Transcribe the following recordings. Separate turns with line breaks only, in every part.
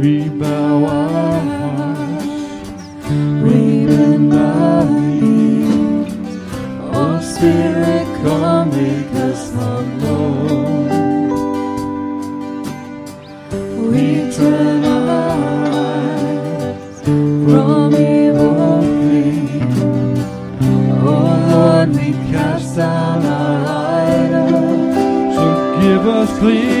we bow our hearts, we bend our knees. Oh, Spirit, come make us humble. We turn our eyes from evil things. Oh Lord, we cast down our
idol give us.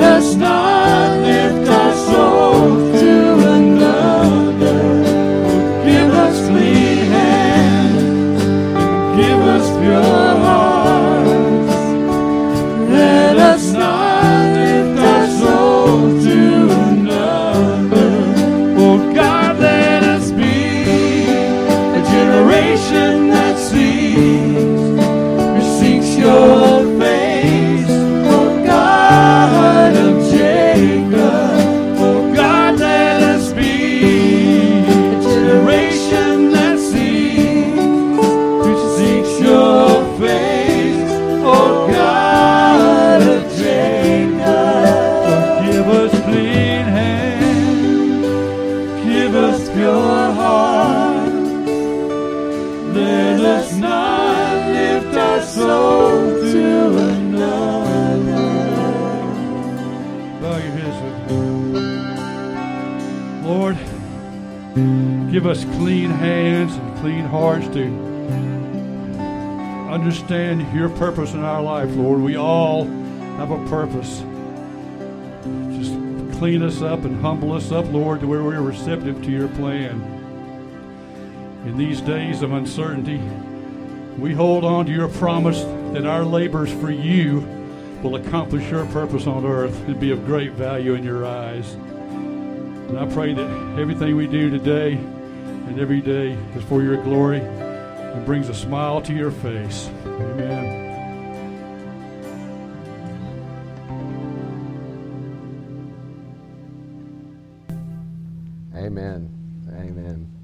Let us not lift our soul to another. Bow your heads with me. Lord, give us clean hands and clean hearts to understand your purpose in our life, Lord. We all have a purpose. Just clean us up and humble us up, Lord, to where we're receptive to your plan. In these days of uncertainty, we hold on to your promise that our labors for you will accomplish your purpose on earth and be of great value in your eyes. And I pray that everything we do today and every day is for your glory and brings a smile to your face. Amen. Amen. Amen.